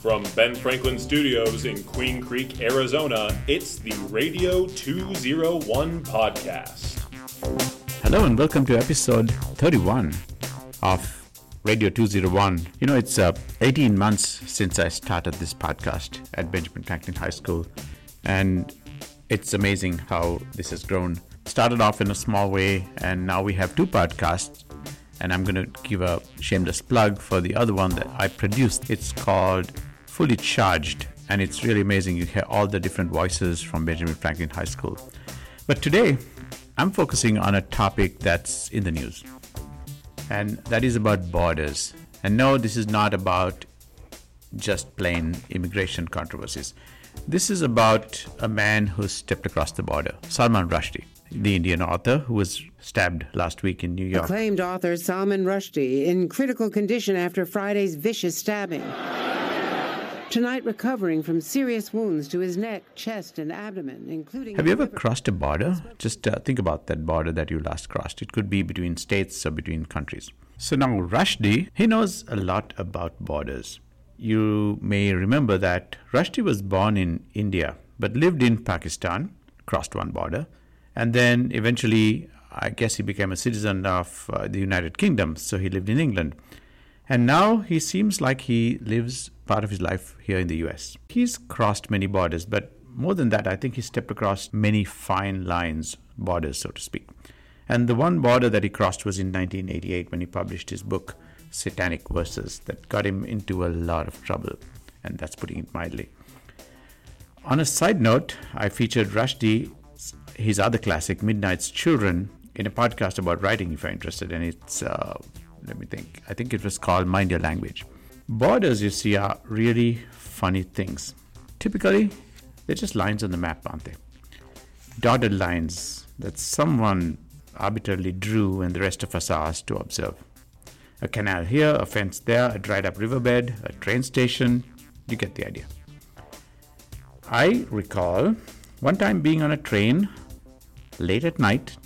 From Ben Franklin Studios in Queen Creek, Arizona, it's the Radio 201 podcast. Hello and welcome to episode 31 of Radio 201. You know, it's uh, 18 months since I started this podcast at Benjamin Franklin High School, and it's amazing how this has grown. Started off in a small way, and now we have two podcasts. And I'm going to give a shameless plug for the other one that I produced. It's called fully charged, and it's really amazing. You hear all the different voices from Benjamin Franklin High School. But today, I'm focusing on a topic that's in the news, and that is about borders. And no, this is not about just plain immigration controversies. This is about a man who stepped across the border, Salman Rushdie, the Indian author who was stabbed last week in New York. Acclaimed author Salman Rushdie in critical condition after Friday's vicious stabbing. Tonight, recovering from serious wounds to his neck, chest, and abdomen, including. Have you ever crossed a border? Just uh, think about that border that you last crossed. It could be between states or between countries. So now, Rushdie, he knows a lot about borders. You may remember that Rushdie was born in India but lived in Pakistan, crossed one border, and then eventually, I guess he became a citizen of uh, the United Kingdom, so he lived in England. And now he seems like he lives part of his life here in the US. He's crossed many borders, but more than that, I think he stepped across many fine lines, borders, so to speak. And the one border that he crossed was in 1988 when he published his book, Satanic Verses, that got him into a lot of trouble. And that's putting it mildly. On a side note, I featured Rushdie, his other classic, Midnight's Children, in a podcast about writing if you're interested. And it's uh, let me think. I think it was called Mind Your Language. Borders, you see, are really funny things. Typically, they're just lines on the map, aren't they? Dotted lines that someone arbitrarily drew and the rest of us are asked to observe. A canal here, a fence there, a dried up riverbed, a train station. You get the idea. I recall one time being on a train late at night.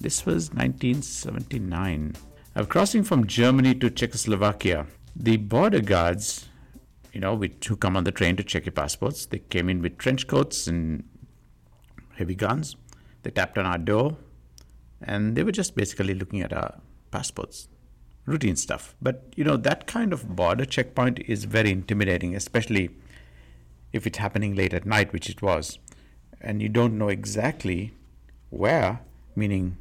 This was 1979 of crossing from Germany to Czechoslovakia, the border guards, you know, who come on the train to check your passports, they came in with trench coats and heavy guns. They tapped on our door, and they were just basically looking at our passports. Routine stuff. But, you know, that kind of border checkpoint is very intimidating, especially if it's happening late at night, which it was, and you don't know exactly where, meaning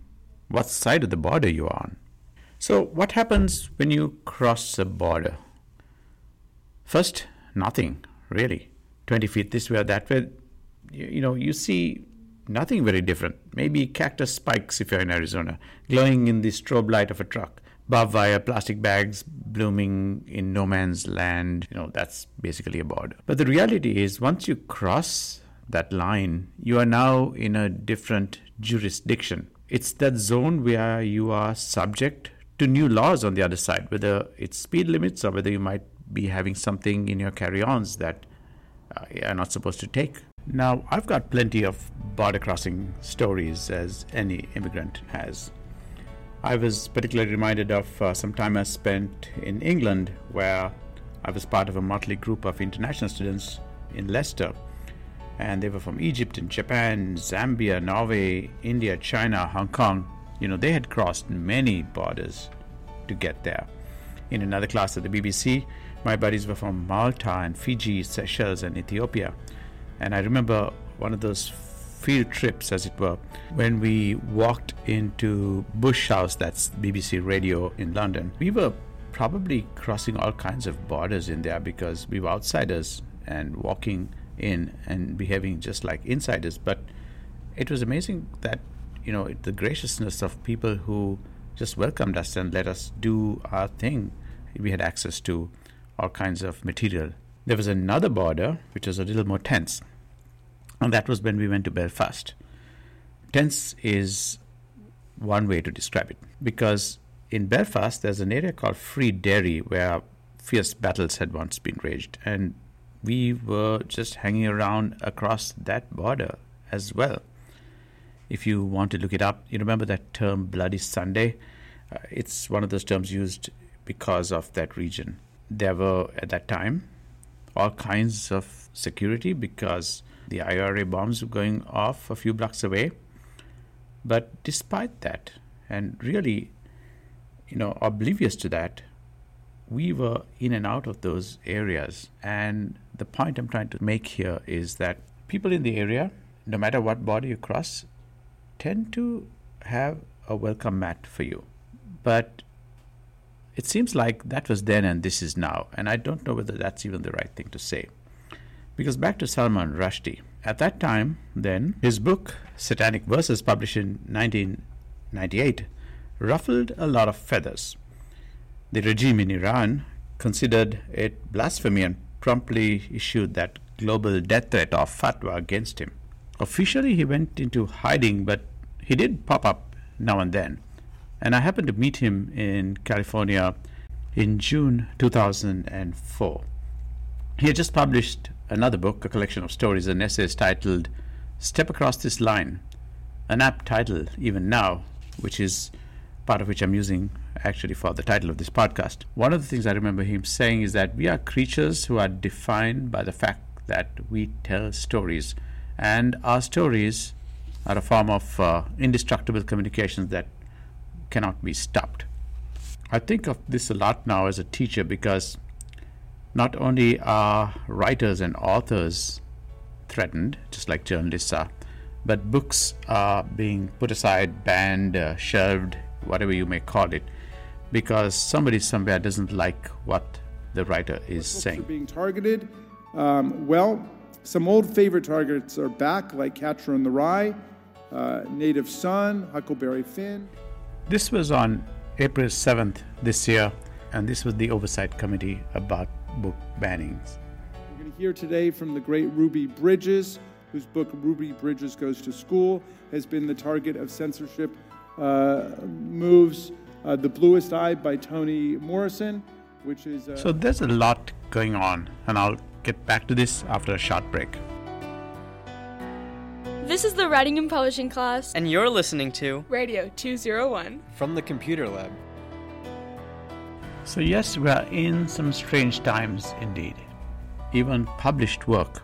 what side of the border you are on. So, what happens when you cross a border? First, nothing really. 20 feet this way or that way, you, you, know, you see nothing very different. Maybe cactus spikes if you're in Arizona, glowing in the strobe light of a truck. Barbed wire, plastic bags blooming in no man's land. You know, that's basically a border. But the reality is, once you cross that line, you are now in a different jurisdiction. It's that zone where you are subject to new laws on the other side, whether it's speed limits or whether you might be having something in your carry ons that uh, you're not supposed to take. Now, I've got plenty of border crossing stories, as any immigrant has. I was particularly reminded of uh, some time I spent in England, where I was part of a motley group of international students in Leicester. And they were from Egypt and Japan, Zambia, Norway, India, China, Hong Kong, you know, they had crossed many borders to get there. In another class at the BBC, my buddies were from Malta and Fiji, Seychelles, and Ethiopia. And I remember one of those field trips, as it were, when we walked into Bush House, that's BBC Radio in London. We were probably crossing all kinds of borders in there because we were outsiders and walking in and behaving just like insiders. But it was amazing that you know, the graciousness of people who just welcomed us and let us do our thing. We had access to all kinds of material. There was another border which was a little more tense, and that was when we went to Belfast. Tense is one way to describe it because in Belfast there's an area called Free Derry where fierce battles had once been waged, and we were just hanging around across that border as well if you want to look it up, you remember that term Bloody Sunday? Uh, it's one of those terms used because of that region. There were, at that time, all kinds of security because the IRA bombs were going off a few blocks away. But despite that, and really, you know, oblivious to that, we were in and out of those areas. And the point I'm trying to make here is that people in the area, no matter what border you cross, tend to have a welcome mat for you. But it seems like that was then and this is now. And I don't know whether that's even the right thing to say. Because back to Salman Rushdie, at that time, then, his book, Satanic Verses, published in 1998, ruffled a lot of feathers. The regime in Iran considered it blasphemy and promptly issued that global death threat of fatwa against him. Officially, he went into hiding, but he did pop up now and then. And I happened to meet him in California in June 2004. He had just published another book, a collection of stories and essays titled Step Across This Line, an apt title even now, which is part of which I'm using actually for the title of this podcast. One of the things I remember him saying is that we are creatures who are defined by the fact that we tell stories, and our stories are a form of uh, indestructible communications that cannot be stopped. I think of this a lot now as a teacher because not only are writers and authors threatened, just like journalists are, but books are being put aside, banned, uh, shelved, whatever you may call it, because somebody somewhere doesn't like what the writer is saying. Are being targeted. Um, well, some old favorite targets are back, like Catcher in the Rye, uh, Native Son, Huckleberry Finn. This was on April 7th this year, and this was the Oversight Committee about book bannings. We're going to hear today from the great Ruby Bridges, whose book Ruby Bridges Goes to School has been the target of censorship uh, moves. Uh, the Bluest Eye by Toni Morrison, which is. Uh, So there's a lot going on, and I'll get back to this after a short break. This is the Writing and Publishing class. And you're listening to Radio 201. from the Computer Lab. So, yes, we are in some strange times indeed. Even published work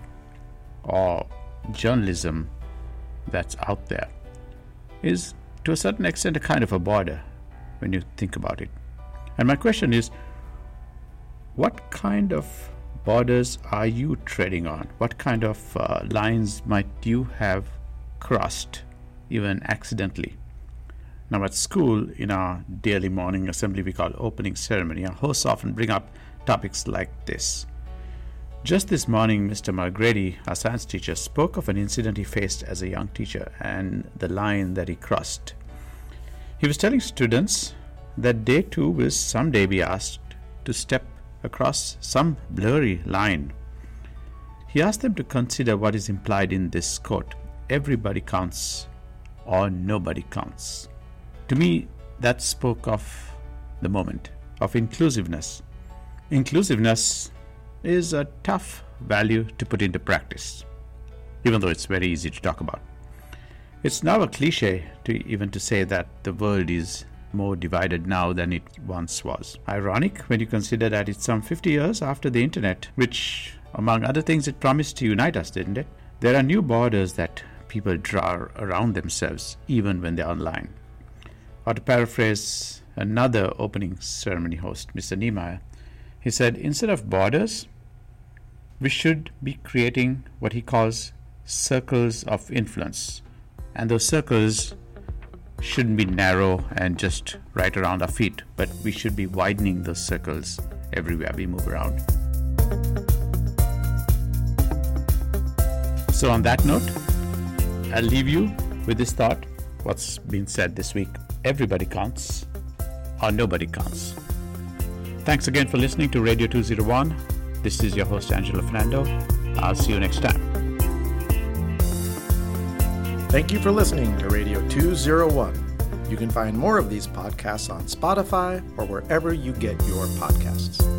or journalism that's out there is to a certain extent a kind of a border when you think about it. And my question is what kind of borders are you treading on? What kind of uh, lines might you have crossed, even accidentally? Now, at school, in our daily morning assembly we call opening ceremony, our hosts often bring up topics like this. Just this morning, Mr. Margrady, our science teacher, spoke of an incident he faced as a young teacher and the line that he crossed. He was telling students that they too will someday be asked to step across some blurry line. He asked them to consider what is implied in this quote everybody counts or nobody counts. To me, that spoke of the moment, of inclusiveness. Inclusiveness is a tough value to put into practice, even though it's very easy to talk about. It's now a cliche to even to say that the world is more divided now than it once was. Ironic when you consider that it's some 50 years after the internet, which, among other things, it promised to unite us, didn't it? There are new borders that people draw around themselves, even when they're online. Or to paraphrase another opening ceremony host, Mr. Niemeyer, he said, instead of borders, we should be creating what he calls circles of influence. And those circles shouldn't be narrow and just right around our feet, but we should be widening those circles everywhere we move around. So, on that note, I'll leave you with this thought what's been said this week everybody counts, or nobody counts. Thanks again for listening to Radio 201. This is your host, Angela Fernando. I'll see you next time. Thank you for listening to Radio 201. You can find more of these podcasts on Spotify or wherever you get your podcasts.